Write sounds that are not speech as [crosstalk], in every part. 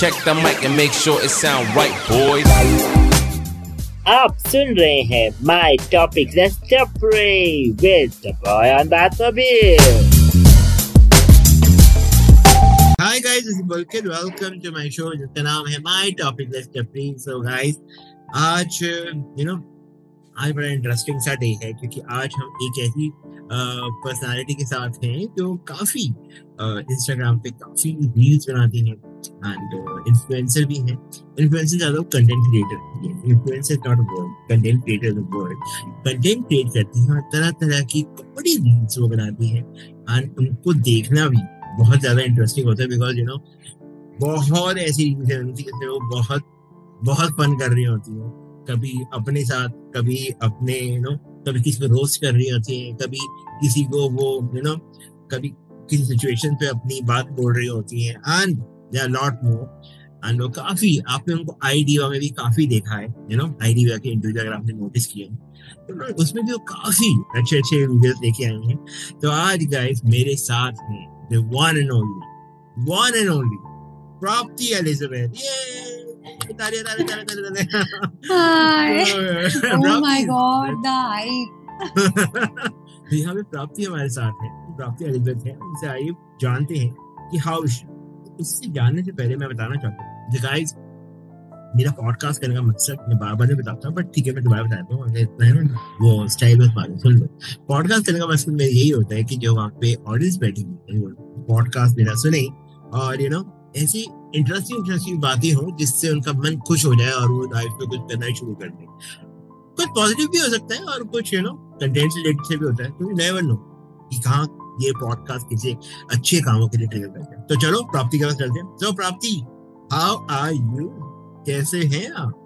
Check the mic and make sure it sound right, boys. आप सुन रहे हैं my topic with the boy on that mobile Hi guys, this is Bulkit. Welcome to my show जिसका नाम है My Topic Let's Capri. So guys, आज you know आज बड़ा इंटरेस्टिंग सा डे है क्योंकि आज हम एक ऐसी पर्सनालिटी के साथ हैं जो काफ़ी इंस्टाग्राम पे काफ़ी रील्स बनाती हैं एंड इन्फ्लुएंसर भी हैं। इन्फ्लुएंसर ज़्यादा content creator influencer not word content creator word content create करती हैं और तरह तरह की बड़ी रील्स वो बनाती हैं एंड उनको देखना भी बहुत ज़्यादा इंटरेस्टिंग होता है बिकॉज़ यू नो बहुत ऐसी रील्स हैं उनकी जिसमें वो बहुत बहुत फन कर रही होती हैं। कभी अपने साथ, कभी अपने यू नो कभी किसी को रोस्ट कर रही होती है, कभी किसी को वो यू नो कभी किसी सिचुएशन पे अपनी बात बोल रही होती है and they are lot more and वो काफ़ी, आपने उनको आई डीवा में भी काफ़ी देखा है यू नो आई डीवा के इंटरव्यू अगर आपने नोटिस किया है तो उसमें भी वो काफ़ी अच्छे अच्छे वीडियोस लेके आए हैं। तो आज गाइस मेरे साथ the one and only one and only Prapti Elizabeth ये तालियाँ तालियाँ तालियाँ तालियाँ Hi. [laughs] oh my god, the hype. यहाँ पे प्राप्ति हमारे साथ है। प्राप्ति एलिजाबेथ है। उनसे आइए जानते हैं कि हाउ इससे जानने से पहले मैं बताना चाहता हूँ गाइस मेरा पॉडकास्ट करने का मकसद मैं बार बार नहीं बताता बट ठीक है मैं दोबारा बताता हूँ। अगर इतना है ना वो स्टाइल बस मालूम सुन लो। पॉडकास्ट करने का मकसद मेरा यही होता है कि जो वहाँ पे ऑडियंस बैठी हुई है पॉडकास्ट मेरा सुने और यू नो ऐसी इंटरेस्टिंग इंटरेस्टिंग बातें हो जिससे उनका मन खुश हो जाए और वो लाइफ में कुछ करना शुरू कर दे। कुछ पॉजिटिव भी हो सकता है और कुछ यू नो कंटेंट रिलेटेड से भी होता है क्योंकि नेवर नो कि कहाँ ये पॉडकास्ट किसी अच्छे कामों के लिए ट्रिगर करते हैं। तो चलो प्राप्ति के पास चलते हैं। तो प्राप्ति हाउ आर यू कैसे हैं आप?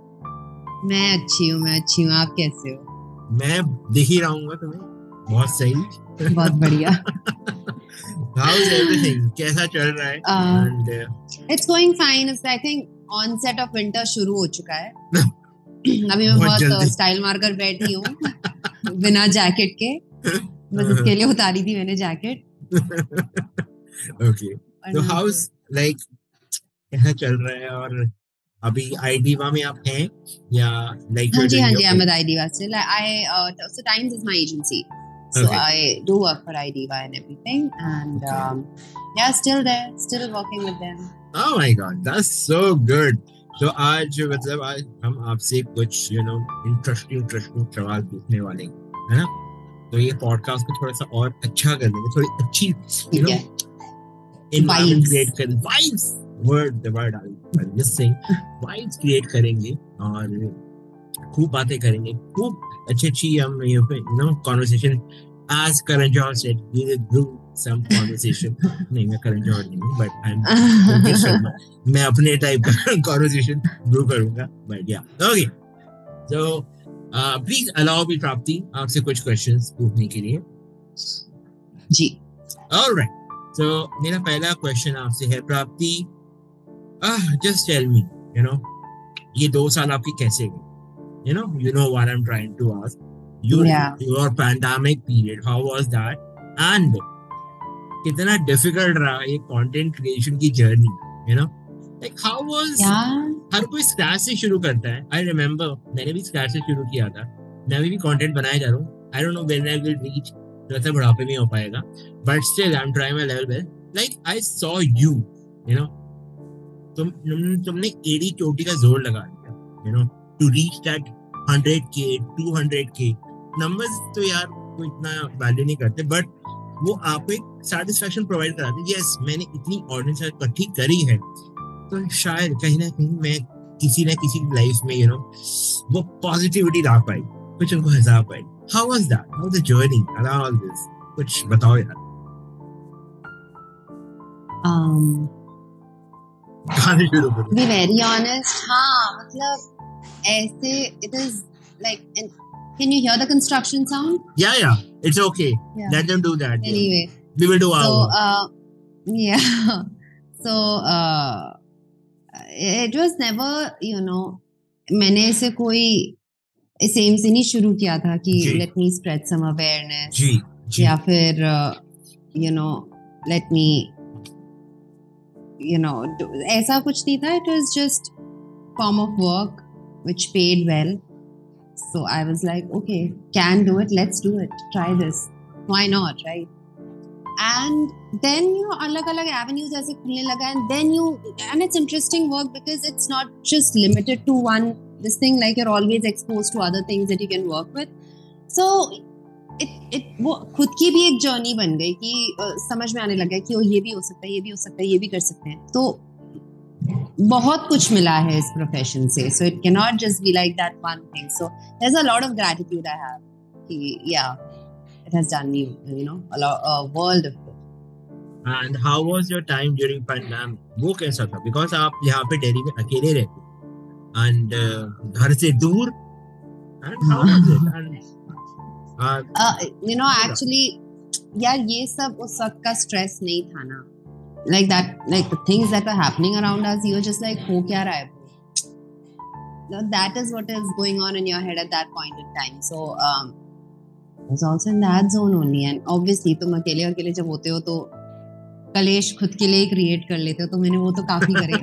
मैं अच्छी हूँ मैं अच्छी हूँ। आप कैसे हो? मैं दिख ही रहूँगा तुम्हें। बहुत सही। बहुत बढ़िया। [laughs] इज़ एवरीथिंग कैसा चल रहा है? And it's going fine it's I think onset of winter शुरू हो चुका है। [laughs] अभी मैं बहुत। स्टाइल मारकर बैठी हूँ बिना जैकेट के। बस इसके लिए उतारी थी मैंने जैकेट ओके तो हाउस लाइक कैसा चल रहा है? और अभी आईडीवा में आप हैं या लाइक हाँ जी हाँ जी अहमद आईडीवा से। आई so times is my agency so Okay. I do work for IDVA and everything and Okay. um, yeah still there still working with them Oh my god, that's so good. तो आज मतलब आज हम आपसे कुछ यू नो इंटरेस्टिंग इंटरेस्टिंग सवाल पूछने वाले हैं है ना तो ये पॉडकास्ट को थोड़ा सा और अच्छा कर देंगे थोड़ी अच्छी यू ठीक नो है environment Vibes. create कर vibes word the word I I'm missing vibes create करेंगे और खूब बातें करेंगे खूब अच्छी अच्छी हम ये no conversation as Karan Johar said we will do some conversation. [laughs] नहीं मैं करण जौहर नहीं हूँ but I'm [laughs] मुकेश शर्मा मैं अपने टाइप का [laughs] कॉन्वर्सेशन ब्रू करूँगा but yeah okay so please allow me Prapti आपसे कुछ क्वेश्चंस पूछने के लिए. जी। ऑलराइट सो मेरा पहला क्वेश्चन आपसे है Prapti just tell me you know ये दो साल आपके कैसे गए you know you know what I am trying to ask your Yeah. Your pandemic period how was that and कितना डिफ़िकल्ट रहा ये कंटेंट क्रिएशन की journey you know like how was यार हर कोई स्क्रैच से शुरू करता है? आई रिमेम्बर मैंने भी स्क्रैच से शुरू किया था। मैं अभी भी कंटेंट बनाया जा रहा हूँ। I don't know when I will reach जैसे बुढ़ापे में हो पाएगा। But still I am trying my level best like I saw you you know तुम तुम- तुमने एड़ी चोटी का ज़ोर लगा दिया you know to reach that 100 के 200 के नंबर्स तो यार कोई इतना वैल्यू नहीं करते बट वो आपको एक सेटिस्फेक्शन प्रोवाइड कराते यस मैंने इतनी ऑडियंस इकट्ठी करी है। तो शायद कहीं ना कहीं मैं किसी ना किसी लाइफ में यू नो वो पॉजिटिविटी ला पाई कुछ उनको हंसा पाई। How was that how the journey all this कुछ बताओ यार। Um से be very honest हाँ मतलब ऐसे it is like can you hear the construction sound yeah yeah it's okay let them do that anyway we will do our so yeah so it was never you know मैंने इसे कोई इस से नहीं शुरू किया था कि let me spread some awareness जी या फिर you know let me you know ऐसा कुछ नहीं था it was just form of work which paid well so I was like okay can do it let's do it try this why not right and then you know अलग अलग avenues ऐसे खुलने लगा and then you and it's interesting work because it's not just limited to one this thing like you're always exposed to other things that you can work with so it it वो खुद की भी एक journey बन गई कि अ, समझ में आने लगा कि ओ ये भी हो सकता है ये भी हो सकता है ये भी कर सकते हैं तो बहुत कुछ मिला है इस प्रोफेशन से। So it can not just be like that one thing so there is a lot of gratitude I have कि yeah it has done me you know a world of and how was your time during pandemic वो कैसा था? Because आप यहाँ पे दिल्ली में अकेले रहते एंड घर से दूर? यू नो एक्चुअली यार ये सब उस वक्त का स्ट्रेस नहीं था ना। Like that like the things that are happening around us you just like हो क्या रहा है No, that is what is going on in your head at that point in time. So um, I was also in that zone only, and obviously तुम अकेले अकेले जब होते हो तो कलेश खुद के लिए क्रिएट कर लेते हो तो मैंने वो तो काफ़ी करे।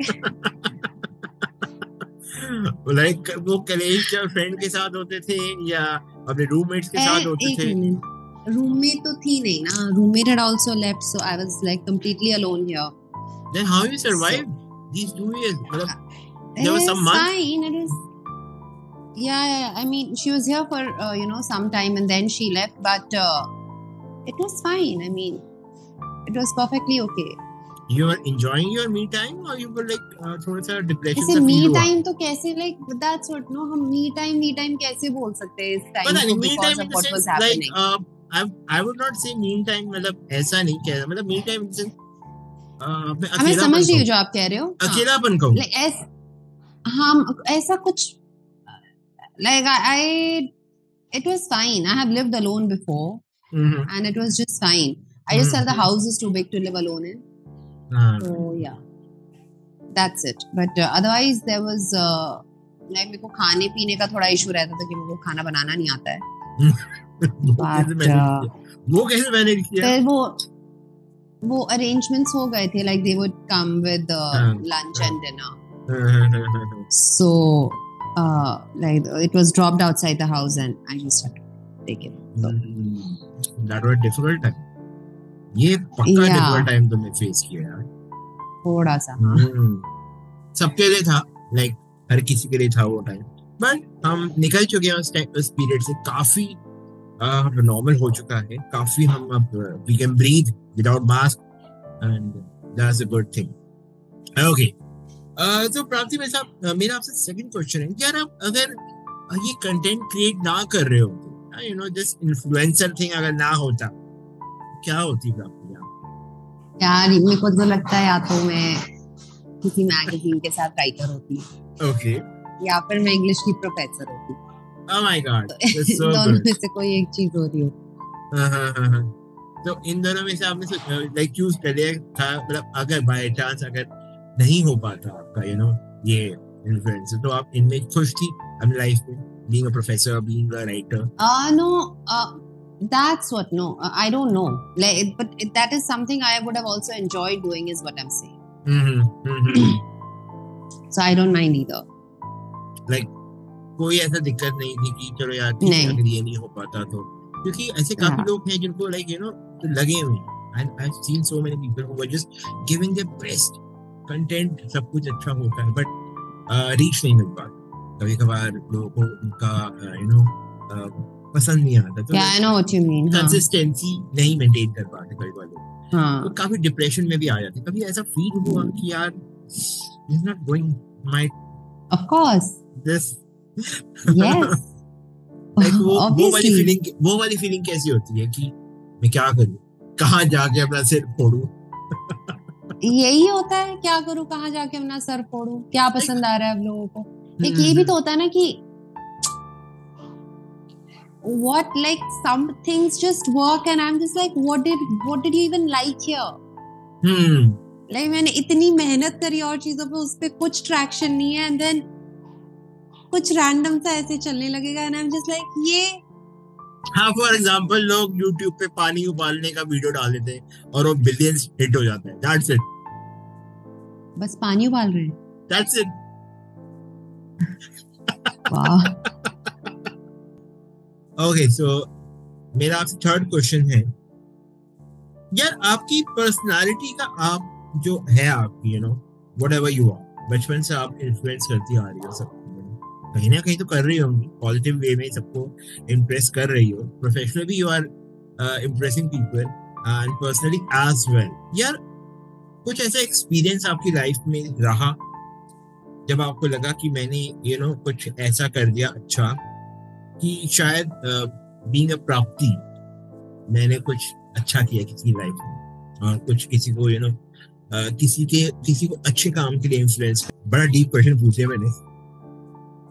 [laughs] लाइक वो कलेश जब फ्रेंड के साथ होते थे या अपने रूममेट्स के साथ होते थे। रूममेट तो थी नहीं ना roommate had also left so I was like completely alone here then how you survive these two years मतलब There was some month? fine it is yeah, yeah I mean she was here for uh, you know some time and then she left but uh, it was fine I mean it was perfectly okay you were enjoying your me time or you were like uh, थोड़ा सा depression जैसे सा me feel हुआ time तो कैसे like that's what no हम me time me time कैसे बोल सकते हैं इस टाइम पता नहीं me time in the sense like uh, I would not say mean time मतलब ऐसा नहीं कह रहा मतलब मीन टाइम इन सेंस मैं समझ रही जो आप कह रहे हो। हाँ। अकेलापन कहूँ। लाइक एस हाँ ऐसा कुछ like I it was fine I have lived alone before and it was just fine I just sell the house is too big to live alone in तो yeah that's it but otherwise there was like मेरे को खाने पीने का थोड़ा issue रहता था कि मेरे खाना बनाना नहीं आता है। हम्म। [laughs] वो कैसे हो गए थे like they would come with lunch and dinner so like it was dropped outside the house and I just take it that was difficult ये पक्का yeah. डिफ़िकल्ट फेस किया थोड़ा सा। hmm, सबके लिए था लाइक हर किसी के लिए था वो टाइम बट हम निकल चुके हैं उस उस पीरियड से काफ़ी नॉर्मल हो चुका है। काफ़ी हम अब we can breathe without mask and that's a good thing okay तो प्राप्ति भाई साहब मेरा आपसे सेकंड क्वेश्चन है कि यार आप अगर ये कंटेंट क्रिएट ना कर रहे होते you know this influencer thing अगर ना होता क्या होती प्राप्ति आप यार मेरे को तो लगता है या तो मैं किसी मैगजीन के साथ राइटर होती। ओके या फिर मैं इंग्लिश की प्रोफेसर होती। ओह माय गॉड दोनों में से कोई एक चीज़ हो रही होती हाँ, हाँ, हाँ, हाँ. तो इन दोनों में से आपने लाइक चूज़ कर लिया था मतलब अगर बाय चांस अगर नहीं हो पाता आपका यू नो ये इन्फ्लुएंसर तो आप इनमें खुश थी अपनी लाइफ में being a professor being a writer Uh, no, uh, that's what. No, uh, I don't know. Like, but that is something I would have also enjoyed doing, is what I'm saying. Hmm, So I don't mind either. कोई ऐसा दिक्कत नहीं थी कि चलो यार। अगर ये नहीं हो पाता तो क्योंकि ऐसे काफ़ी हाँ। लोग हैं जिनको लाइक यू नो लगे हुए I have seen so many people who are just giving their best content सब कुछ अच्छा होता है बट रीच नहीं मिल पाता कभी कभार लोगों को उनका यू नो पसंद नहीं आता तो know what you mean. हाँ, कंसिस्टेंसी नहीं मेंटेन कर पाते कई बार लोग तो हाँ. काफ़ी डिप्रेशन में भी आ जाते कभी ऐसा फील हुआ कि यार is not going my Of course. This Yes. Like वो वो वाली फीलिंग वो वाली फीलिंग कैसी होती है कि मैं क्या करूँ कहाँ जाके अपना सिर फोड़ूं? यही होता है क्या करूँ? कहाँ जाके अपना सर फोड़ूं? क्या पसंद आ रहा है अब लोगों को? एक ये भी तो होता है ना कि what like some things just work and I'm just like what did what did you even like here? Hmm. Like मैंने इतनी मेहनत करी और चीज़ों पे उस पे कुछ ट्रैक्शन नहीं है एंड देन कुछ रैंडम सा ऐसे चलने लगेगा and I am just like ये हाँ फॉर एग्ज़ाम्पल लोग यूट्यूब पे पानी उबालने का वीडियो डाल देते हैं और वो बिलियंस हिट हो जाता है। दैट्स इट बस पानी उबाल रहे हैं। दैट्स इट वाह। ओके सो मेरा आपसे थर्ड क्वेश्चन है। यार आपकी पर्सनालिटी का आप जो है आपकी you know whatever you are बचपन से आप इन्फ्लुएंस करती आ रही हो सबको. कहीं ना कहीं तो कर रही होंगी। पॉजिटिव वे में सबको इम्प्रेस कर रही हो। Professionally you are impressing people and personally as well यार कुछ ऐसा एक्सपीरियंस आपकी लाइफ में रहा? जब आपको लगा कि मैंने यू नो कुछ ऐसा कर दिया अच्छा कि शायद बीइंग अ प्राप्ति मैंने कुछ अच्छा किया किसी की लाइफ में। और कुछ किसी को यू you नो know, किसी के किसी को अच्छे काम के लिए इन्फ्लुएंस बड़ा डीप क्वेश्चन पूछे मैंने।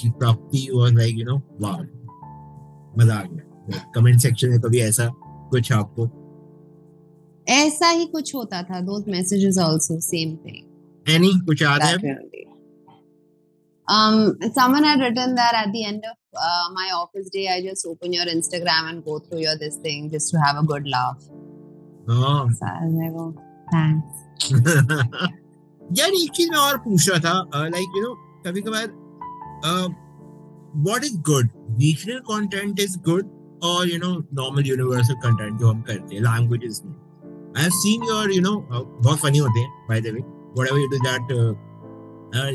कि Prapti was like you know wow मज़ा आ गया कमेंट सेक्शन में कभी ऐसा कुछ आपको ऐसा ही कुछ होता था those messages also same thing any कुछ याद है um someone had written that at the end of uh, my office day i just open your instagram and go through your this thing just to have a good laugh हाँ so i was like oh thanks यार एक चीज़ मैं और पूछ रहा था like you know कभी कभार what is good regional content is good और you know normal universal content जो हम करते हैं लैंग्वेजेस में? I have seen your you know बहुत फनी होते हैं by the way whatever you do that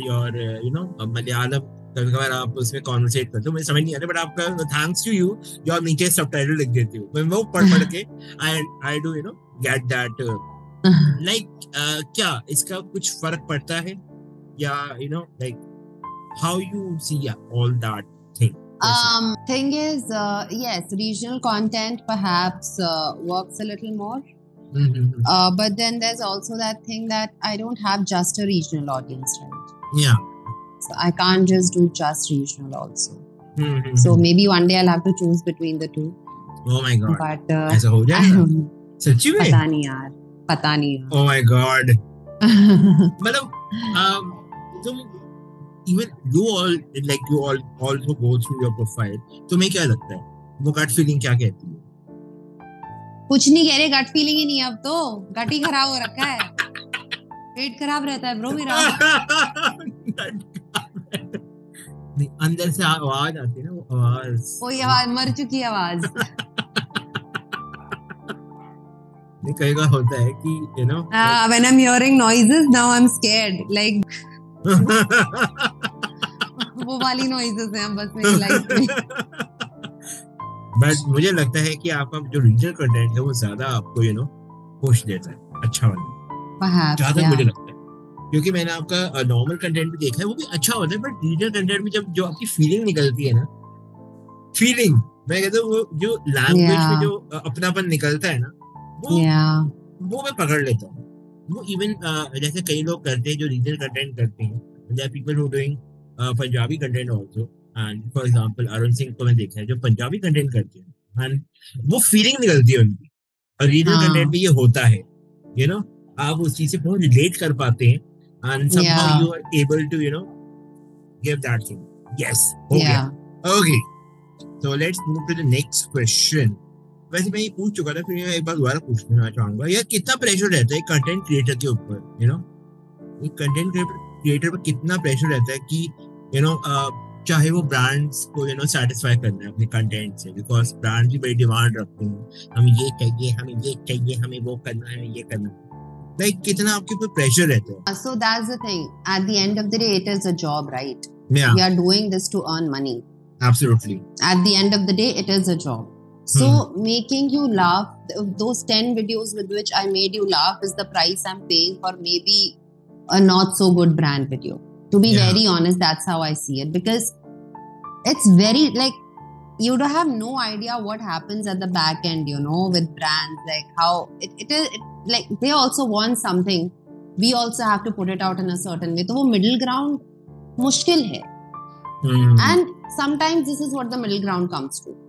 your you know Malayalam कभी कभार आप उसमें कॉन्वर्सेट करते हो मुझे समझ नहीं आता बट आपका थैंक्स टू यू जो आप नीचे सबटाइटल लिख देते हो। मैं वो पढ़ पढ़ [laughs] के I I do you know get that like क्या इसका कुछ फ़र्क पड़ता है? या you know like How you see all that thing um thing is uh, yes regional content perhaps uh, works a little more uh, but then there's also that thing that i don't have just a regional audience right या so i can't just do just regional also so maybe one day i'll have to choose between the two oh my God but uh, ऐसा हो I जाएगा don't know. सच्ची में पता नहीं यार पता नहीं यार ओ माय गॉड मतलब um, तुम even you all like you all also go through your profile तुम्हें क्या लगता है? वो गट फीलिंग क्या कहती है? कुछ नहीं कह रहे गट फीलिंग ही नहीं अब तो। गट ही खराब हो रखा है। पेट खराब रहता है ब्रो मेरा। नहीं अंदर से आवाज़ आती है ना वो आवाज़। कोई आवाज़ मर चुकी आवाज़। नहीं कई होता है कि you know uh, when I'm hearing noises now I'm scared like वो वाली noises हैं बस मेरी लाइफ में। बट मुझे लगता है कि आपका जो रीजनल कंटेंट है वो ज़्यादा आपको यू नो पुश देता है। अच्छा वाला। Yeah. मुझे लगता है। क्योंकि मैंने आपका नॉर्मल कंटेंट भी देखा है वो भी अच्छा होता है बट रीजनल कंटेंट में जब जो आपकी फीलिंग निकलती है ना फीलिंग मैं कहता हूँ वो जो लैंग्वेज Yeah. में जो अपनापन निकलता है ना वो yeah. वो मैं पकड़ लेता हूँ। वो इवन जैसे कई लोग करते हैं जो रीजनल कंटेंट करते हैं। There people who doing Punjabi content also and for example Arun Singh को मैं देखा है जो पंजाबी कंटेंट करते हैं। एंड वो फीलिंग निकलती है उनकी। और रीजनल हाँ। कंटेंट में ये होता है यू नो आप उस चीज़ से बहुत रिलेट कर पाते हैं। And you are able to you know give that thing. Yes okay yeah. Okay. So let's move to the next question. वैसे मैं ये पूछ चुका था फिर मैं एक बार दोबारा पूछना चाहूँगा। यार कितना प्रेशर रहता है कंटेंट क्रिएटर के ऊपर यू नो एक कंटेंट क्रिएटर पर कितना प्रेशर रहता है कि यू नो चाहे वो ब्रांड्स को यू नो सेटिस्फाई करना है अपने कंटेंट से बिकॉज़ ब्रांड भी बड़ी डिमांड रखते हैं। हमें ये चाहिए हमें ये चाहिए हमें वो करना है ये करना है। लाइक कितना आपके ऊपर प्रेशर रहता है? Uh, so that's the thing. At the end of the day it is a job right? Yeah, we are doing this to earn money. Absolutely. at the end of the day it is So hmm. making you laugh, those 10 videos with which I made you laugh is the price I'm paying for maybe a not so good brand video. To be yeah. very honest, that's how I see it because it's very like you don't have no idea what happens at the back end, you know, with brands, like how it, it is it, like they also want something. We also have to put it out in a certain way. So, middle ground, mushkil. Hmm. And sometimes this is what the middle ground comes to.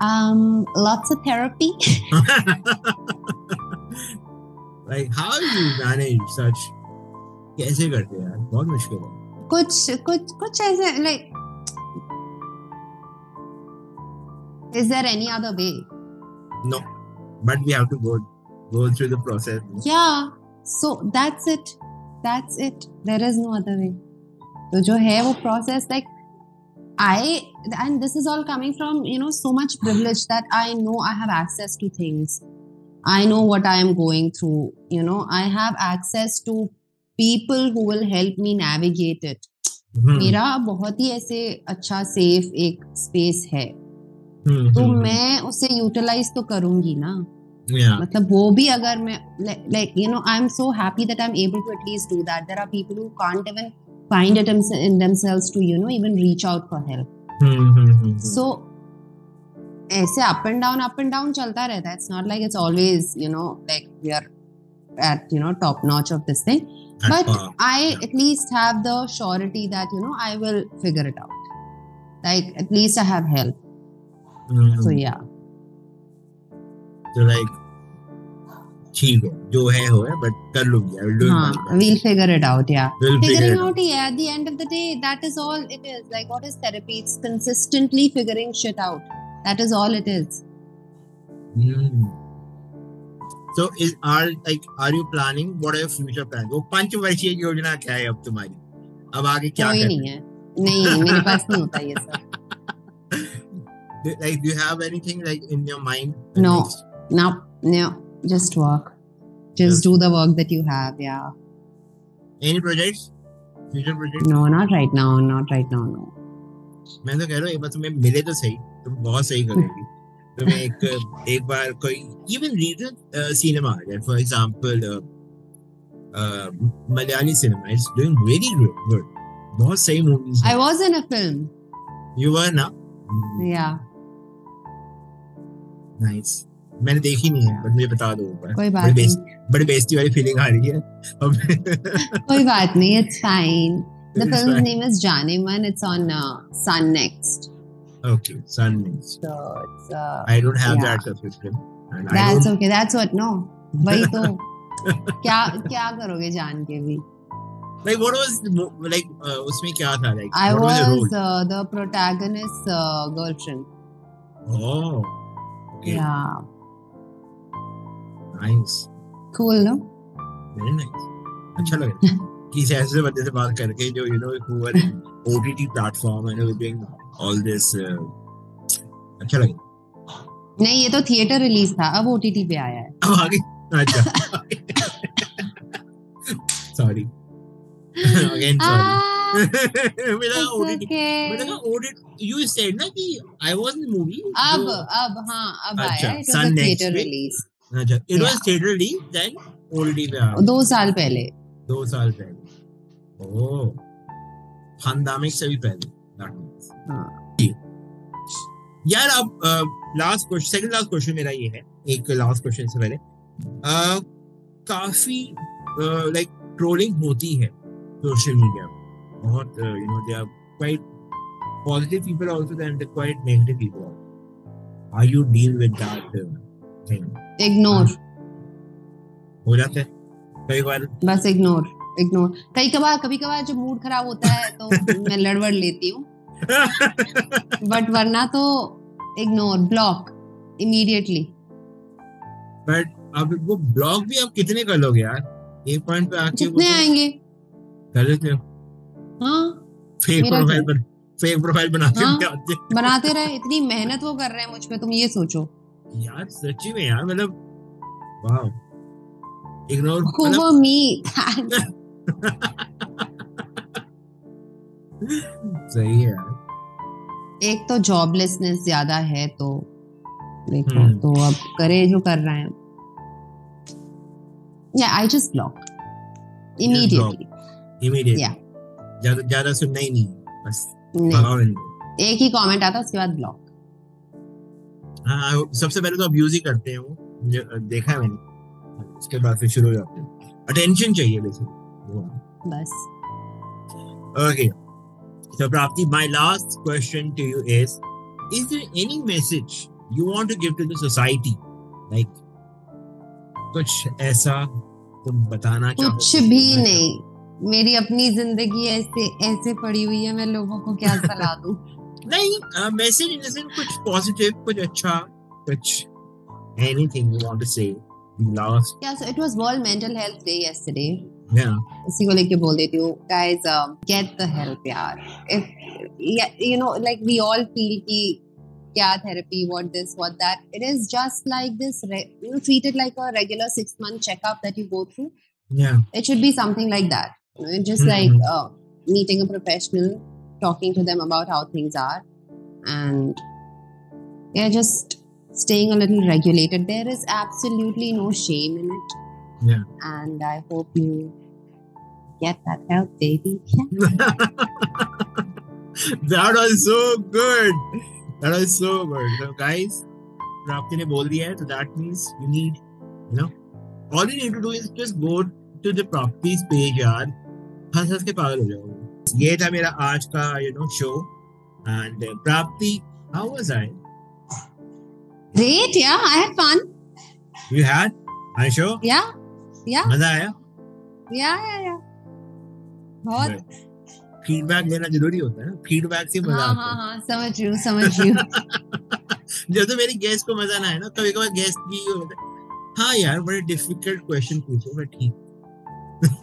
um lots of therapy [laughs] like how you manage such? कैसे करते हो यार बहुत मुश्किल है कुछ कुछ कुछ ऐसे like is there any other way no but we have to go go through the process yeah so that's it that's it there is no other way तो जो है वो process like I and this is all coming from you know so much privilege that I know I have access to things I know what I am going through you know I have access to people who will help me navigate it Hmm, मेरा बहुत ही ऐसे अच्छा safe एक space है hmm, तो hmm, मैं उसे यूटिलाइज तो करूँगी ना yeah मतलब वो भी अगर मैं like you know I am so happy that I am able to at least do that there are people who can't even find it in themselves to you know even reach out for help Hmm, hmm, hmm, hmm. So ऐसे up and down up and down चलता रहता है it's not like it's always you know like we are at you know top notch of this thing At but par. i at least have the surety that you know i will figure it out like at least i have help Hmm, so yeah so like ठीक है जो है हो है but कर लूँगी I will do it we will figure it out yeah figuring out yeah at the end of the day that is all it is like what is therapy it's consistently figuring shit out that is all it is so is are like are you planning what are your future plan वो पाँच वर्षीय योजना क्या है अब तुम्हारी? अब आगे क्या कोई नहीं है? नहीं मेरे पास नहीं होता ये sir [laughs] like do you have anything like in your mind? No. No no. just work just Just- do the work that you have yeah Any projects? Future projects? no not right now not right now no मैं तो कह रहा हूँ एक बार तुम्हें मिले तो सही तुम बहुत सही करोगी तुम्हें एक एक बार कोई even regional cinema like for example uh, uh, Malayali cinema is doing very good बहुत सही movies I was in a film. You were ना Yeah, नाइस मैंने देखी नहीं है बट मुझे बता दो ऊपर कोई बात बड़ी बेइज्जती- बड़ी बेइज्जती वाली फीलिंग आ रही है अब कोई बात नहीं. Is Janeman. It's on uh, Sun Next. Okay, Sun Next. So it's uh, I don't have Yeah. that subscription. And I that's don't, okay. That's what no. वही तो क्या क्या करोगे जान के भी like what was like uh, उसमें क्या था like I what was the was uh, the protagonist's uh, girlfriend. Oh, okay, Yeah, nice, cool, no? very nice. अच्छा लगा किसी ऐसे बंदे से बात करके जो in OTT platform and who were doing all this uh, अच्छा लगा नहीं ये तो थिएटर रिलीज़ था अब ओटीटी पे आया है अब आगे अच्छा again sorry Ah, मेरा. मैंने कहा OTT you said ना कि was in the movie अब अब हाँ अब अच्छा, आया इट वाज थिएटर? रिलीज़ अच्छा Yeah. theater release then? OTT पे आ दो साल पहले। दो साल पहले। ओह खानदामिक से भी पहले. हाँ। यार अब last question second last question मेरा ये है एक लास्ट क्वेश्चन से पहले। काफ़ी लाइक ट्रोलिंग होती है सोशल मीडिया बहुत you know they are quite positive people also then they quite negative people are you deal with that ignore हो जाता है कई बार बस इग्नोर इग्नोर कई कबार कभी कभार जब मूड खराब होता है तो मैं लड़वड़ लेती हूँ बट वरना तो इग्नोर ब्लॉक इमीडिएटली बट अब वो ब्लॉग भी आप कितने कर लोगे यार? एक पॉइंट पे आके वो जितने तो आएँगे? कर लेते हो। हाँ? Fake profile? बन फेक प्रोफ़ाइल बनाते हैं। बनाते रहे इतनी मेहनत वो कर रहे हैं मुझ पे तुम ये सोचो। यार सच्ची में यार मतलब वाह इग्नोर over me सही है एक तो जॉबलेसनेस ज़्यादा है तो देखो हम्म। तो अब करे जो कर रहे हैं। Yeah I just block immediately immediate Yeah. ज़्यादा ज़्यादा सुनना ही नहीं बस नहीं। एक ही कमेंट आता उसके बाद ब्लॉक हाँ सबसे पहले तो अब्यूज ही करते हैं वो देखा है मैंने। उसके बाद फिर शुरू हो जाते हैं। अटेंशन चाहिए बेसिकली बस। Okay. So, Prapti, my last question to you is Is there any message you want to give to the society? Like, कुछ ऐसा तुम बताना चाहो? कुछ भी नहीं। मेरी अपनी ज़िंदगी ऐसे ऐसे पड़ी हुई है मैं लोगों को क्या सलाह दूँ? नहीं मैसेज इन सेंस कुछ पॉजिटिव कुछ अच्छा कुछ anything you want to say last Yeah, so it was World Mental Health Day yesterday. या इसी को लेके बोल देती हूँ guys um, get the help यार if yeah, you know like we all feel कि क्या therapy what this what that it is just like this re- you know, treat it like a regular six month checkup that you go through या it should be something like that you know, just Mhm. like uh, meeting a professional talking to them about how things are and yeah just staying a little regulated there is absolutely no shame in it Yeah. and i hope you get that help baby [laughs] that was so good. That was so good. So, guys, Prapti ने बोल दिया है, so that means you need, you know, all you need to do is just go to the Prapti's page यार, हंस हंस के पागल हो जाओगे. ये था मेरा आज का, you know show uh, Prapti, how was I? great yeah i had fun You had? I sure? yeah yeah मज़ा आया? yeah yeah yeah बहुत फीडबैक लेना ज़रूरी होता है ना फीडबैक से मज़ा हाँ आता हाँ है हाँ समझ रही हूँ समझ रही हूँ [laughs] जब तो मेरी गेस्ट को मज़ा ना आए ना कभी कभार गेस्ट भी ये होता है हाँ यार बड़े डिफ़िकल्ट क्वेश्चन पूछो बट ठीक. [laughs]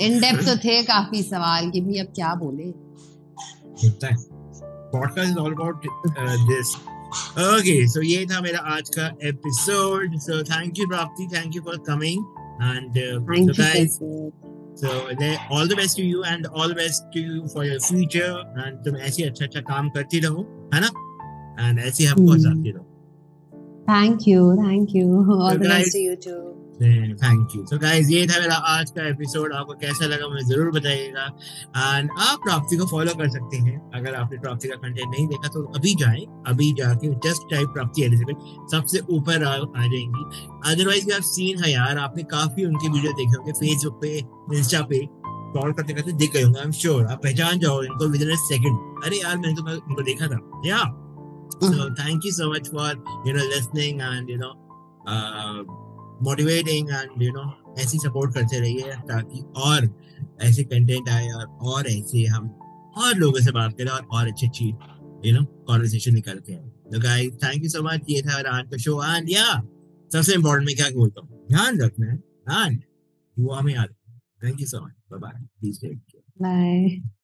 इन डेप्थ तो थे काफ़ी सवाल कि भी अब क्या बोले? होता है। Podcast is all about this okay so ये था मेरा आज का episode so thank you Prapti thank you for coming and so guys So they- all the best to you and all the best to you for your future. And तुम ऐसे अच्छा अच्छा काम करती रहो है ना? And ऐसे हमको Hmm. हंसाती रहो। Thank you thank you all the guys- best to you too thank you so guys ये था मेरा आज का एपिसोड आपको कैसा लगा मुझे ज़रूर बताइएगा। एंड आप प्राप्ति को फॉलो कर सकते हैं। अगर आपने प्राप्ति का कंटेंट नहीं देखा तो अभी जाएँ। अभी जाके जस्ट टाइप प्राप्ति एलिजिबल सबसे ऊपर आ, आ जाएँगी। अदरवाइज़ यू हैव सीन है यार आपने काफ़ी उनके वीडियो देखे होंगे। फेसबुक पे इंस्टा पे कॉल करते करते दिख गए होंगे आई एम श्योर आप पहचान जाओ इनको विद इन अ सेकंड अरे यार मैंने तो इनको देखा था। या so thank you so much for you know listening and you know motivating and, you know, ऐसी सपोर्ट करते रहिए ताकि और ऐसे कंटेंट आए और और ऐसे हम और लोगों से बात करें और और अच्छी अच्छी यू नो कॉन्वर्सेशन निकलते हैं तो guys thank you so much ये था आज का शो एंड या सबसे इम्पोर्टेंट मैं क्या बोलता हूँ? ध्यान रखना है। एंड वो हमें याद thank you so much bye bye please take care bye